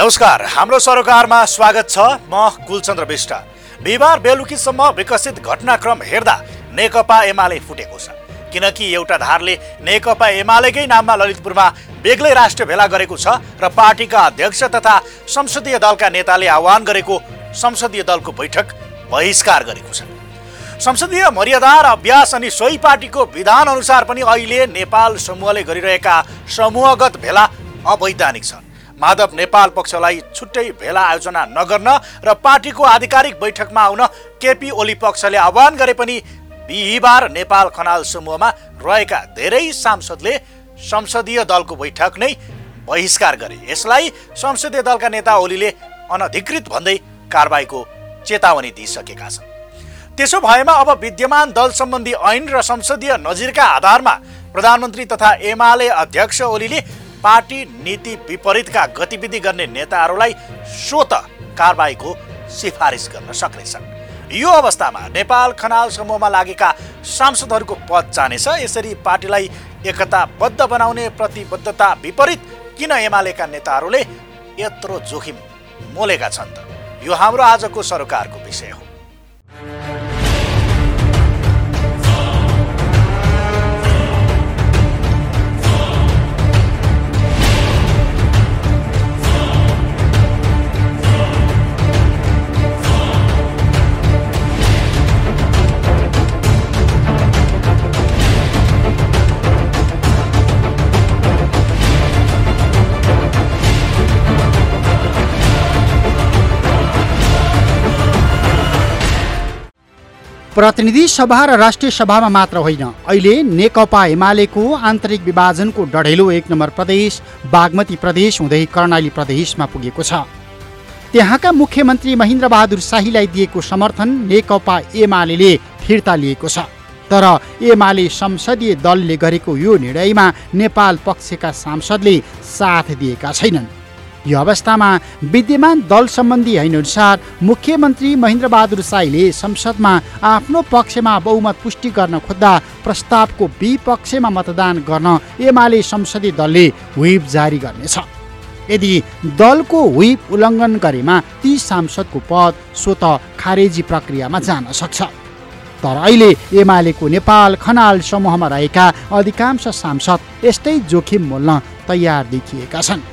नमस्कार हाम्रो सरोकारमा स्वागत छ। म कुलचन्द्र विष्ट। बिहिबार बेलुकीसम्म विकसित घटनाक्रम हेर्दा नेकपा एमाले फुटेको छ। किनकि एउटा धारले नेकपा एमालेकै नाममा ललितपुरमा बेग्लै राष्ट्रिय भेला गरेको छ र पार्टीका अध्यक्ष तथा संसदीय दलका नेताले आह्वान गरेको संसदीय दलको बैठक बहिष्कार गरेको छ। संसदीय मर्यादा र अभ्यास अनि सोही पार्टीको विधान अनुसार पनि अहिले नेपाल समूहले गरिरहेका समूहगत भेला अवैधानिक छन्। माधव नेपाल पक्षलाई छुट्टै भेला आयोजना नगर्न र पार्टीको आधिकारिक बैठकमा आउन केपी ओली पक्षले आह्वान गरे पनि बिहिबार नेपाल खनाल समूहमा रहेका धेरै सांसदले संसदीय दलको बैठक नै बहिष्कार गरे। यसलाई संसदीय दलका नेता ओलीले अनधिकृत भन्दै कारवाहीको चेतावनी दिइसकेका छन्। त्यसो भएमा अब विद्यमान दल सम्बन्धी ऐन र संसदीय नजिरका आधारमा प्रधानमन्त्री तथा एमाले अध्यक्ष ओलीले पार्टी नीति विपरीतका गतिविधि गर्ने नेताहरूलाई स्वत कारवाहीको सिफारिस गर्न सक्नेछन्। यो अवस्थामा नेपाल खनाल समूहमा लागेका सांसदहरूको पद जानेछ यसरी पार्टीलाई एकताबद्ध बनाउने प्रतिबद्धता विपरीत किन एमालेका नेताहरूले यत्रो जोखिम मोलेका छन् त? यो हाम्रो आजको सरोकारको विषय हो। प्रतिनिधि सभा र राष्ट्रिय सभामा मात्र होइन। अहिले नेकपा एमालेको आन्तरिक विभाजनको डढेलो एक नम्बर प्रदेश बागमती प्रदेश हुँदै कर्णाली प्रदेशमा पुगेको छ। त्यहाँका मुख्यमन्त्री महेन्द्र बहादुर शाहीलाई दिएको समर्थन नेकपा एमाले फिर्ता लिएको छ। तर एमाले संसदीय दलले गरेको यो निर्णयमा नेपाल पक्षका सांसदले साथ दिएका छैनन्। यो अवस्थामा विद्यमान दल सम्बन्धी ऐनअनुसार मुख्यमन्त्री महेन्द्र बहादुर साईले संसदमा आफ्नो पक्षमा बहुमत पुष्टि गर्न खोज्दा प्रस्तावको विपक्षमा मतदान गर्न एमाले संसदीय दलले व्हिप जारी गर्नेछ। यदि दलको व्हिप उल्लङ्घन गरेमा ती सांसदको पद स्वत खारेजी प्रक्रियामा जान सक्छ। तर अहिले एमालेको नेपाल खनाल समूहमा रहेका अधिकांश सांसद यस्तै जोखिम मोल्न तयार देखिएका छन्।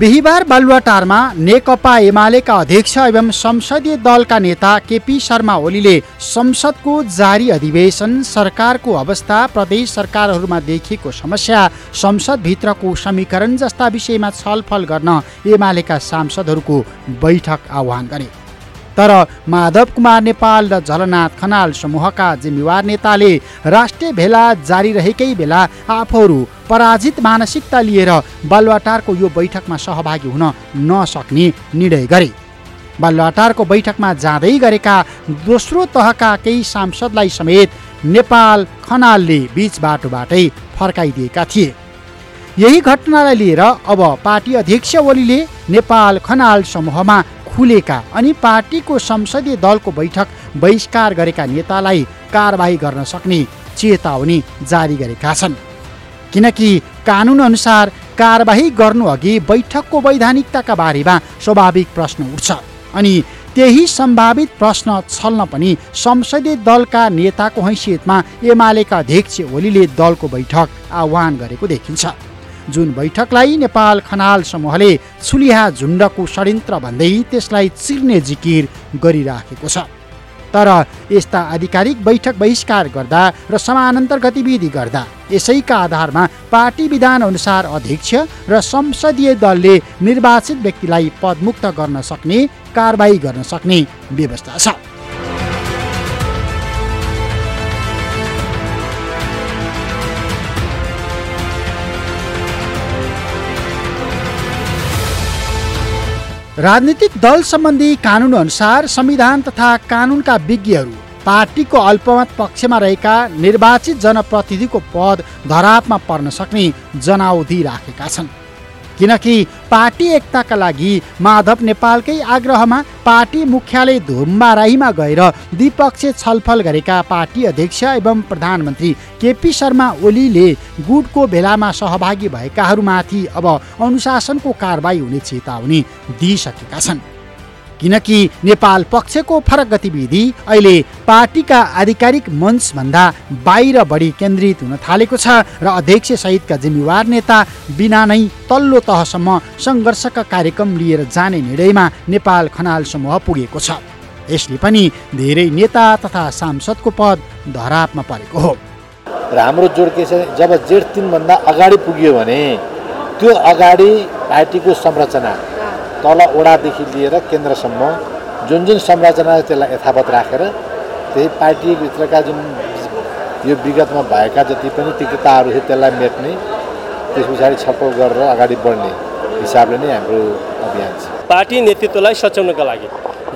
बिहिबार बालुवाटारमा नेकपा एमालेका अध्यक्ष एवं संसदीय दलका नेता केपी शर्मा ओलीले संसदको जारी अधिवेशन सरकारको अवस्था प्रदेश सरकारहरूमा देखिएको समस्या संसदभित्रको समीकरण जस्ता विषयमा छलफल गर्न एमालेका सांसदहरूको बैठक आह्वान गरे। तर माधव कुमार नेपाल र झलनाथ खनाल समूहका जिम्मेवार नेताले राष्ट्रिय भेला जारी रहेकै बेला आफूहरू पराजित मानसिकता लिएर बालुवाटारको यो बैठकमा सहभागी हुन नसक्ने निर्णय गरे। बालुवाटारको बैठकमा जाँदै गरेका दोस्रो तहका केही सांसदलाई समेत नेपाल खनालले बिच बाटोबाटै फर्काइदिएका थिए। यही घटनालाई लिएर अब पार्टी अध्यक्ष ओलीले नेपाल खनाल समूहमा खुलेका अनि पार्टीको संसदीय दलको बैठक बहिष्कार गरेका नेतालाई कारवाही गर्न सक्ने चेतावनी जारी गरेका छन्। किनकि कानुन अनुसार कारवाही गर्नु अघि बैठकको वैधानिकताका बारेमा स्वाभाविक प्रश्न उठ्छ अनि त्यही सम्भावित प्रश्न छल्न पनि संसदीय दलका नेताको हैसियतमा एमालेका अध्यक्ष ओलीले दलको बैठक आह्वान गरेको देखिन्छ। जुन बैठकलाई नेपाल खनाल समूहले छुलिहा झुन्डको षड्यन्त्र भन्दै त्यसलाई चिर्ने जिकिर गरिराखेको छ। तर यस्ता आधिकारिक बैठक बहिष्कार गर्दा र समानान्तर गतिविधि गर्दा यसैका आधारमा पार्टी विधान अनुसार अध्यक्ष र संसदीय दलले निर्वाचित व्यक्तिलाई पदमुक्त गर्न सक्ने कारवाही गर्न सक्ने व्यवस्था छ। राजनीतिक दल सम्बन्धी कानुन अनुसार संविधान तथा कानुनका विज्ञहरू पार्टीको अल्पमत पक्षमा रहेका निर्वाचित जनप्रतिनिधिको पद धरापमा पर्न सक्ने जनाउधी राखेका छन्। किनकि पार्टी एकताका लागि माधव नेपालकै आग्रहमा पार्टी मुख्यालय धुम्बाराईमा गएर द्विपक्षीय छलफल गरेका पार्टी अध्यक्ष एवं प्रधानमन्त्री केपी शर्मा ओलीले गुटको भेलामा सहभागी भएकाहरूमाथि अब अनुशासनको कारवाही हुने चेतावनी दिइसकेका छन्। किनकि नेपाल पक्षको फरक गतिविधि अहिले पार्टीका आधिकारिक मञ्चभन्दा बाहिर बढी केन्द्रित हुन थालेको छ र अध्यक्ष सहितका जिम्मेवार नेता बिना नै तल्लो तहसम्म सङ्घर्षका कार्यक्रम लिएर जाने निर्णयमा नेपाल खनाल समूह पुगेको छ। यसले पनि धेरै नेता तथा सांसदको पद धरापमा परेको हो। र हाम्रो जोड के छ जब जेठ तिनभन्दा अगाडि पुग्यो भने त्यो अगाडि पार्टीको संरचना तल ओडादेखि लिएर केन्द्रसम्म जुन जुन संरचना त्यसलाई यथावत राखेर त्यही पार्टीभित्रका जुन यो विगतमा भएका जति पनि तिक्तताहरू थियो त्यसलाई मेट्ने त्यस पछाडि छलफल गरेर अगाडि बढ्ने हिसाबले नै हाम्रो अभियान छ। पार्टी नेतृत्वलाई सच्याउनका लागि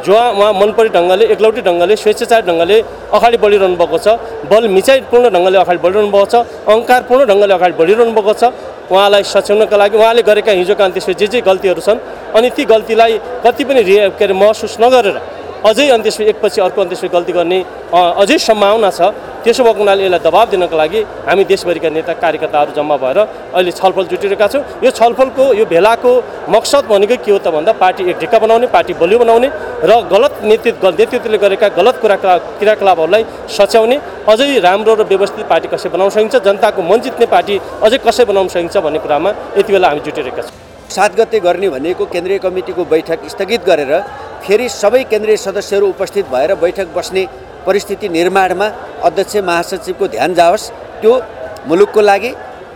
जो उहाँ मनपरी ढङ्गले एकलौटी ढङ्गले स्वेच्छाचार ढङ्गले अगाडि बढिरहनु भएको छ। बल मिचाइपूर्ण ढङ्गले अगाडि बढिरहनु भएको छ। अहङ्कारपूर्ण ढङ्गले अगाडि बढिरहनु भएको छ। उहाँलाई सच्याउनका लागि उहाँले गरेका हिजोका अन्त्येश्वरी जे जे गल्तीहरू छन् अनि ती गल्तीलाई कति पनि रि के अरे महसुस नगरेर अझै अन्त्येश्वरी एकपछि अर्को अन्त्येश्वरी गल्ती गर्ने अझै सम्भावना छ। त्यसो भएको हुनाले यसलाई दबाब दिनको लागि हामी देशभरिका नेता कार्यकर्ताहरू जम्मा भएर अहिले छलफल जुटिरहेका छौँ। यो छलफलको यो भेलाको मकसद भनेको के हो त भन्दा पार्टी एक ढिक्का बनाउने पार्टी बलियो बनाउने र गलत नेतृत्व नेतृत्वले गरेका गलत कुरा क्रियाकलापहरूलाई सच्याउने अझै राम्रो र व्यवस्थित पार्टी कसै बनाउन सकिन्छ जनताको मन जित्ने पार्टी अझै कसै बनाउन सकिन्छ भन्ने कुरामा यति बेला हामी जुटिरहेका छौँ। सात गते गर्ने भनेको केन्द्रीय कमिटीको बैठक स्थगित गरेर फेरि सबै केन्द्रीय सदस्यहरू उपस्थित भएर बैठक बस्ने परिस्थिति निर्माणमा अध्यक्ष महासचिवको ध्यान जाओस्। त्यो मुलुकको लागि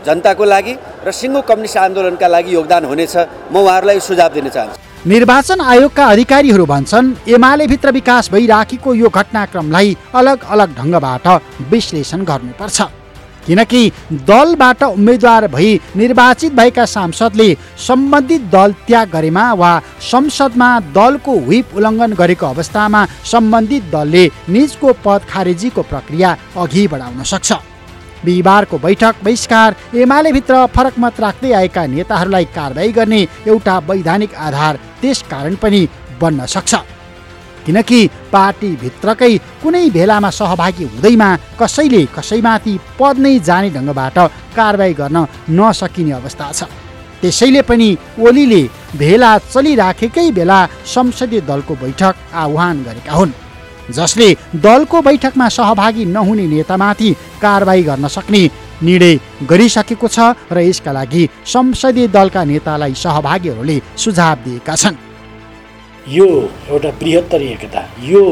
जनताको लागि र सिङ्गो कम्युनिस्ट आन्दोलनका लागि योगदान हुनेछ। म उहाँहरूलाई सुझाव दिन चाहन्छु। निर्वाचन आयोगका अधिकारीहरू भन्छन् एमाले भित्र विकास भइराखेको यो घटनाक्रमलाई अलग अलग ढङ्गबाट विश्लेषण गर्नुपर्छ। किनकि दलबाट उम्मेद्वार भई निर्वाचित भएका सांसदले सम्बन्धित दल त्याग गरेमा वा संसदमा दलको व्हिप उल्लङ्घन गरेको अवस्थामा सम्बन्धित दलले निजको पद खारेजीको प्रक्रिया अघि बढाउन सक्छ। बिहिबारको बैठक बहिष्कार एमालेभित्र फरक मत राख्दै आएका नेताहरूलाई कारवाही गर्ने एउटा वैधानिक आधार त्यस कारण पनि बन्न सक्छ। किनकि पार्टीभित्रकै कुनै भेलामा सहभागी हुँदैमा कसैले कसैमाथि पद नै जाने ढङ्गबाट कारवाही गर्न नसकिने अवस्था छ। त्यसैले पनि ओलीले भेला चलिराखेकै बेला संसदीय दलको बैठक आह्वान गरेका हुन् जसले दलको बैठकमा सहभागी नहुने नेतामाथि कारवाही गर्न सक्ने निर्णय गरिसकेको छ र यसका लागि संसदीय दलका नेतालाई सहभागीहरूले सुझाव दिएका छन्। यो एउटा बृहत्तर एकता यो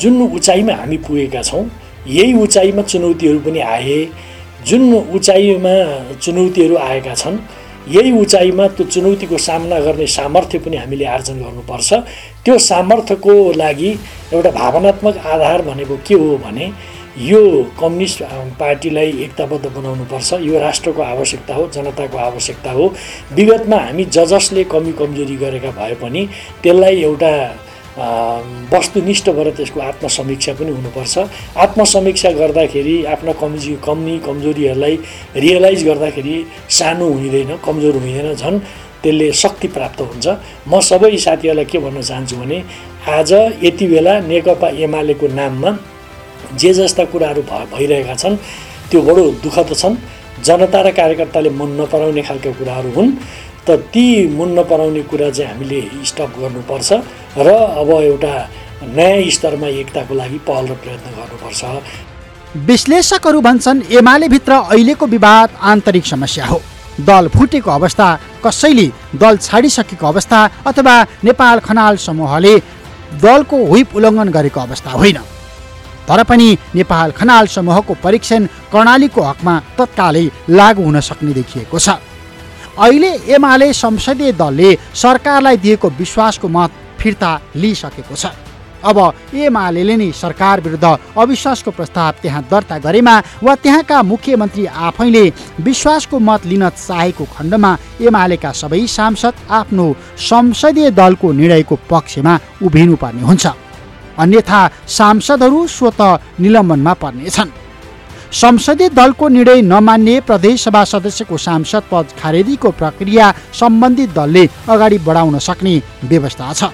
जुन उचाइमा हामी पुगेका छौँ यही उचाइमा चुनौतीहरू पनि आए जुन उचाइमा चुनौतीहरू आएका छन् यही उचाइमा त्यो चुनौतीको सामना गर्ने सामर्थ्य पनि हामीले आर्जन गर्नुपर्छ। त्यो सामर्थ्यको लागि एउटा भावनात्मक आधार भनेको के हो भने यो कम्युनिस्ट पार्टीलाई एकताबद्ध बनाउनुपर्छ यो राष्ट्रको आवश्यकता हो जनताको आवश्यकता हो। विगतमा हामी ज जसले कमी कमजोरी गरेका भए पनि त्यसलाई एउटा वस्तुनिष्ठ भएर त्यसको आत्मसमीक्षा पनि हुनुपर्छ। आत्मसमीक्षा गर्दाखेरि आफ्ना कमजी कमी कमजोरीहरूलाई रियलाइज गर्दाखेरि सानो हुँदैन कमजोर हुँदैन झन्। त्यसले शक्ति प्राप्त हुन्छ। म सबै साथीहरूलाई के भन्न चाहन्छु भने आज यति बेला नेकपा एमालेको नाममा जे जस्ता कुराहरू भइरहेका छन् त्यो बडो दुःखद छन्। जनता र कार्यकर्ताले मन नपराउने खालका कुराहरू हुन्। त ती मन नपराउने कुरा चाहिँ हामीले स्टप गर्नुपर्छ र अब एउटा नयाँ स्तरमा एकताको लागि पहल र प्रयत्न गर्नुपर्छ। विश्लेषकहरू भन्छन् एमाले भित्र अहिलेको विवाद आन्तरिक समस्या हो। दल फुटेको अवस्था कसैले दल छाडिसकेको अवस्था अथवा नेपाल खनाल समूहले दलको हुइप उल्लङ्घन गरेको अवस्था होइन। तर पनि नेपाल खनाल समूहको परीक्षण कर्णालीको हकमा तत्कालै लागू हुन सक्ने देखिएको छ। अहिले एमाले संसदीय दलले सरकारलाई दिएको विश्वासको मत फिर्ता लिइसकेको छ। अब एमाले नै सरकार विरुद्ध अविश्वासको प्रस्ताव त्यहाँ दर्ता गरेमा वा त्यहाँका मुख्यमन्त्री आफैले विश्वासको मत लिन चाहेको खण्डमा एमालेका सबै सांसद आफ्नो संसदीय दलको निर्णयको पक्षमा उभिनुपर्ने हुन्छ। अन्यथा सांसदहरू स्वत निलम्बनमा पर्नेछन्। संसदीय दलको निर्णय नमान्ने प्रदेशसभा सदस्यको सांसद पद खारेदीको प्रक्रिया सम्बन्धित दलले अगाडि बढाउन सक्ने व्यवस्था छ।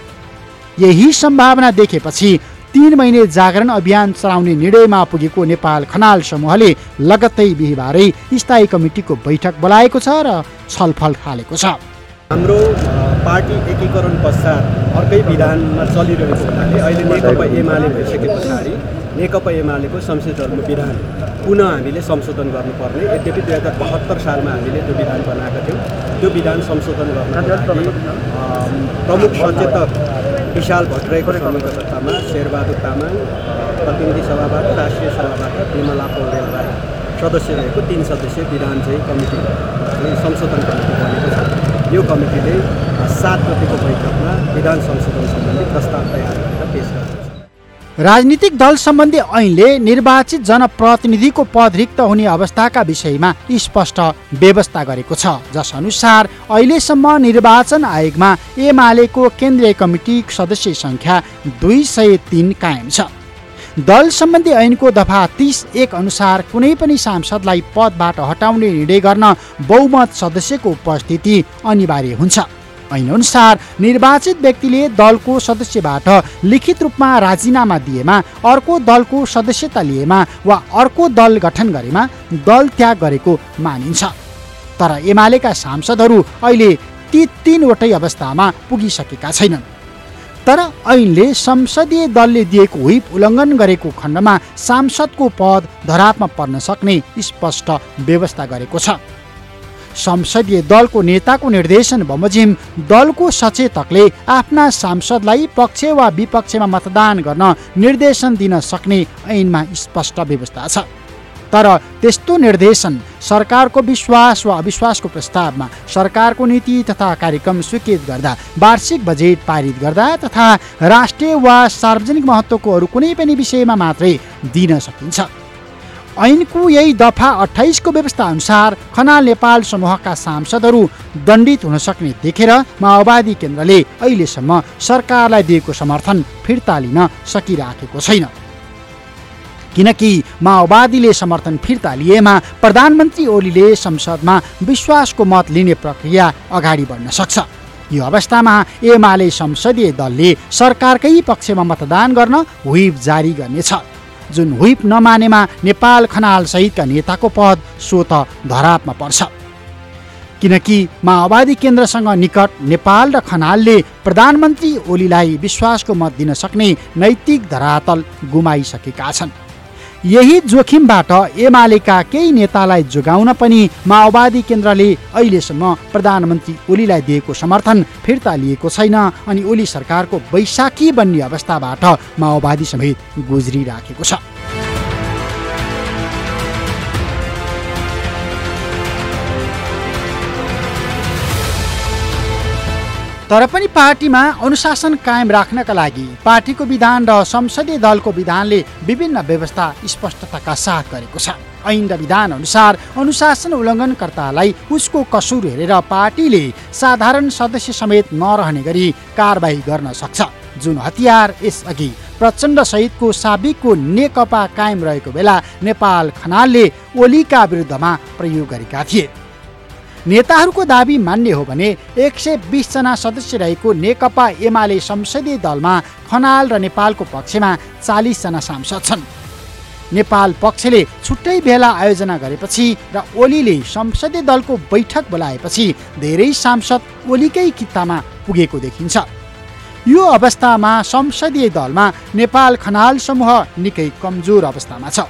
यही सम्भावना देखेपछि तीन महिने जागरण अभियान चलाउने निर्णयमा पुगेको नेपाल खनाल समूहले लगत्तै बिहिबारै स्थायी कमिटीको बैठक बोलाएको छ र छलफल थालेको छ। हाम्रो पार्टी एकीकरण पश्चात अर्कै विधानमा चलिरहेको हुनाले अहिले नेकपा एमाले भइसके पछाडि नेकपा एमालेको संसदहरूको विधान पुनः हामीले संशोधन गर्नुपर्ने। यद्यपि दुई हजार बहत्तर सालमा हामीले त्यो विधान बनाएका थियौँ। त्यो विधान संशोधन गर्नको लागि प्रमुख सचेतक विशाल भट्टराईको संयुक्तमा शेरबहादुर तामाङ प्रतिनिधि सभाबाट राष्ट्रिय सभाबाट विमला पौडेल राई सदस्य रहेको तिन सदस्यीय विधान चाहिँ कमिटी संशोधन कमिटी बनेको छ। यो कमिटीले सात गतिको बैठकमा विधान संशोधन सम्बन्धी प्रस्ताव तयार गरेर पेस गर्नेछ राजनीतिक दल सम्बन्धी ऐनले निर्वाचित जनप्रतिनिधिको पद रिक्त हुने अवस्थाका विषयमा स्पष्ट व्यवस्था गरेको छ। जस अनुसार अहिलेसम्म निर्वाचन आयोगमा एमालेको केन्द्रीय कमिटी सदस्य सङ्ख्या दुई सय तिन कायम छ। दल सम्बन्धी ऐनको दफा तिस एक अनुसार कुनै पनि सांसदलाई पदबाट हटाउने निर्णय गर्न बहुमत सदस्यको उपस्थिति अनिवार्य हुन्छ। ऐनअनुसार निर्वाचित व्यक्तिले दलको सदस्यबाट लिखित रूपमा राजीनामा दिएमा अर्को दलको सदस्यता लिएमा वा अर्को दल गठन गरेमा दल त्याग गरेको मानिन्छ। तर एमालेका सांसदहरू अहिले ती तिनवटै अवस्थामा पुगिसकेका छैनन्। तर ऐनले संसदीय दलले दिएको हुइप उल्लङ्घन गरेको खण्डमा सांसदको पद धरापमा पर्न सक्ने स्पष्ट व्यवस्था गरेको छ। संसदीय दलको नेताको निर्देशन बमोजिम दलको सचेतकले आफ्ना सांसदलाई पक्ष वा विपक्षमा मतदान गर्न निर्देशन दिन सक्ने ऐनमा स्पष्ट व्यवस्था छ। तर त्यस्तो निर्देशन सरकारको विश्वास वा अविश्वासको प्रस्तावमा सरकारको नीति तथा कार्यक्रम स्वीकृत गर्दा वार्षिक बजेट पारित गर्दा तथा राष्ट्रिय वा सार्वजनिक महत्त्वको अरू कुनै पनि विषयमा मात्रै दिन सकिन्छ। ऐनको यही दफा अठाइसको व्यवस्था अनुसार खनाल नेपाल समूहका सांसदहरू दण्डित हुन सक्ने देखेर माओवादी केन्द्रले अहिलेसम्म सरकारलाई दिएको समर्थन फिर्ता लिन सकिराखेको छैन। किनकि माओवादीले समर्थन फिर्ता लिएमा प्रधानमन्त्री ओलीले संसदमा विश्वासको मत लिने प्रक्रिया अगाडि बढ्न सक्छ। यो अवस्थामा एमाले संसदीय दलले सरकारकै पक्षमा मतदान गर्न व्हिप जारी गर्नेछ। जुन व्हिप नमानेमा नेपाल खनाल सहितका नेताको पद स्वत धरापमा पर्छ। किनकि माओवादी केन्द्रसँग निकट नेपाल र खनालले प्रधानमन्त्री ओलीलाई विश्वासको मत दिन सक्ने नैतिक धरातल गुमाइसकेका छन्। यही जोखिमबाट एमालेका केही नेतालाई जोगाउन पनि माओवादी केन्द्रले अहिलेसम्म प्रधानमन्त्री ओलीलाई दिएको समर्थन फिर्ता लिएको छैन अनि ओली सरकारको वैशाखी बन्ने अवस्थाबाट माओवादी समेत गुज्रिराखेको छ। तर पनि पार्टीमा अनुशासन कायम राख्नका लागि पार्टीको विधान र संसदीय दलको विधानले विभिन्न व्यवस्था स्पष्टताका साथ गरेको छ। ऐन र विधान अनुसार अनुशासन उल्लङ्घनकर्तालाई उसको कसुर हेरेर पार्टीले साधारण सदस्य समेत नरहने गरी कारवाही गर्न सक्छ। जुन हतियार यसअघि प्रचण्ड सहितको साबिकको नेकपा कायम रहेको बेला नेपाल खनालले ओलीका विरुद्धमा प्रयोग गरेका थिए। नेताहरूको दावी मान्य हो भने एक सय बिसजना सदस्य रहेको नेकपा एमाले संसदीय दलमा खनाल र नेपालको पक्षमा चालिसजना सांसद छन्। नेपाल पक्षले छुट्टै भेला आयोजना गरेपछि र ओलीले संसदीय दलको बैठक बोलाएपछि धेरै सांसद ओलीकै कित्तामा पुगेको देखिन्छ। यो अवस्थामा संसदीय दलमा नेपाल खनाल समूह निकै कमजोर अवस्थामा छ।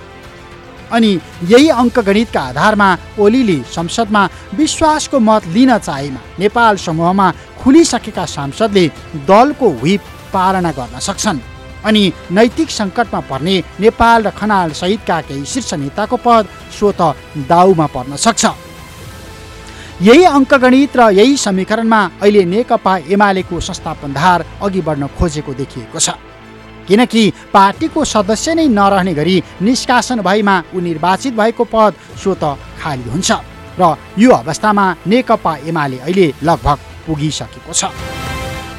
अनि यही अङ्कगणितका आधारमा ओलीले संसदमा विश्वासको मत लिन चाहेमा नेपाल समूहमा खुलिसकेका सांसदले दलको व्हिप पालना गर्न सक्छन्। अनि नैतिक सङ्कटमा पर्ने नेपाल र खनाल सहितका केही शीर्ष नेताको पद स्वत दाउमा पर्न सक्छ। यही अङ्कगणित र यही समीकरणमा अहिले नेकपा एमालेको संस्थापनधार अघि बढ्न खोजेको देखिएको छ। किनकि पार्टीको सदस्य नै नरहने गरी निष्कासन भएमा ऊ निर्वाचित भएको पद स्वत खाली हुन्छ र यो अवस्थामा नेकपा एमाले अहिले लगभग पुगिसकेको छ।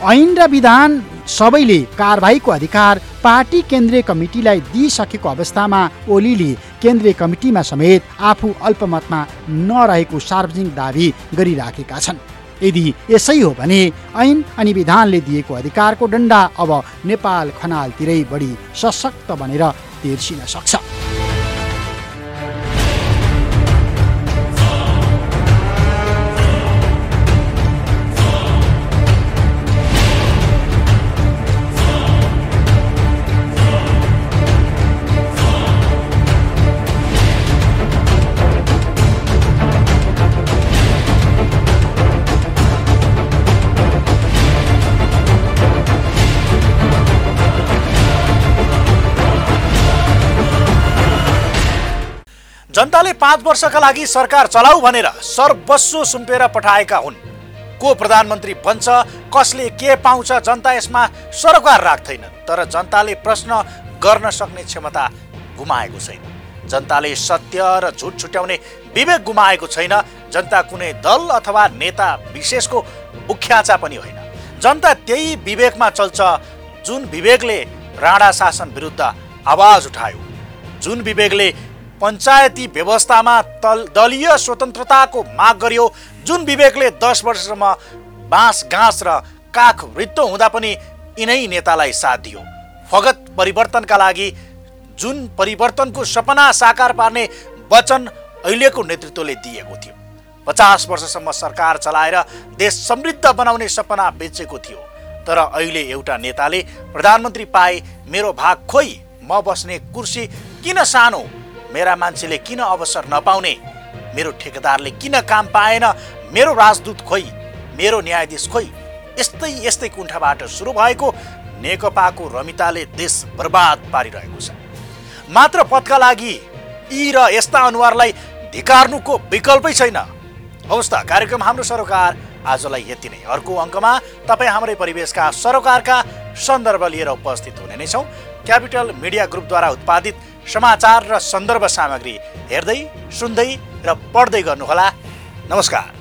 ऐन र विधान सबैले कारवाहीको अधिकार पार्टी केन्द्रीय कमिटीलाई दिइसकेको अवस्थामा ओलीले केन्द्रीय कमिटीमा समेत आफू अल्पमतमा नरहेको सार्वजनिक दावी गरिराखेका छन्। यदि यसै हो भने ऐन अनि विधानले दिएको अधिकारको डन्डा अब नेपाल खनालतिरै बढी सशक्त बनेर तेर्सिन सक्छ। जनताले पाँच वर्षका लागि सरकार चलाऊ भनेर सर्वस्व सुम्पेर पठाएका हुन्। को प्रधानमन्त्री बन्छ कसले के पाउँछ जनता यसमा सरोकार राख्दैन तर जनताले प्रश्न गर्न सक्ने क्षमता गुमाएको छैन। जनताले सत्य र झुट छुट्याउने विवेक गुमाएको छैन। जनता कुनै दल अथवा नेता विशेषको उख्याचा पनि होइन। जनता त्यही विवेकमा चल्छ जुन विवेकले राणा शासन विरुद्ध आवाज उठायो। जुन विवेकले पञ्चायती व्यवस्थामा तल दलीय स्वतन्त्रताको माग गर्यो जुन विवेकले दस वर्षसम्म बाँस घाँस र काख रित्तो हुँदा पनि यिनै नेतालाई साथ दियो। फगत परिवर्तनका लागि जुन परिवर्तनको सपना साकार पार्ने वचन अहिलेको नेतृत्वले दिएको थियो। पचास वर्षसम्म सरकार चलाएर देश समृद्ध बनाउने सपना बेचेको थियो। तर अहिले एउटा नेताले प्रधानमन्त्री पाए मेरो भाग खोइ म बस्ने कुर्सी किन सानो मेरा मान्छेले किन अवसर नपाउने? मेरो ठेकेदारले किन काम पाएन? मेरो राजदूत खोइ मेरो न्यायाधीश खोइ यस्तै यस्तै कुण्ठाबाट सुरु भएको नेकपाको रमिताले देश बर्बाद पारिरहेको छ। मात्र पदका लागि यी र यस्ता अनुहारलाई धिकार्नुको विकल्पै छैन। हवस् त कार्यक्रम हाम्रो सरोकार आजलाई यति नै। अर्को अङ्कमा तपाईँ हाम्रै परिवेशका सरोकारका सन्दर्भ लिएर उपस्थित हुने नै छौँ। क्यापिटल मिडिया ग्रुपद्वारा उत्पादित समाचार र सन्दर्भ सामग्री हेर्दै सुन्दै र पढ्दै गर्नुहोला। नमस्कार।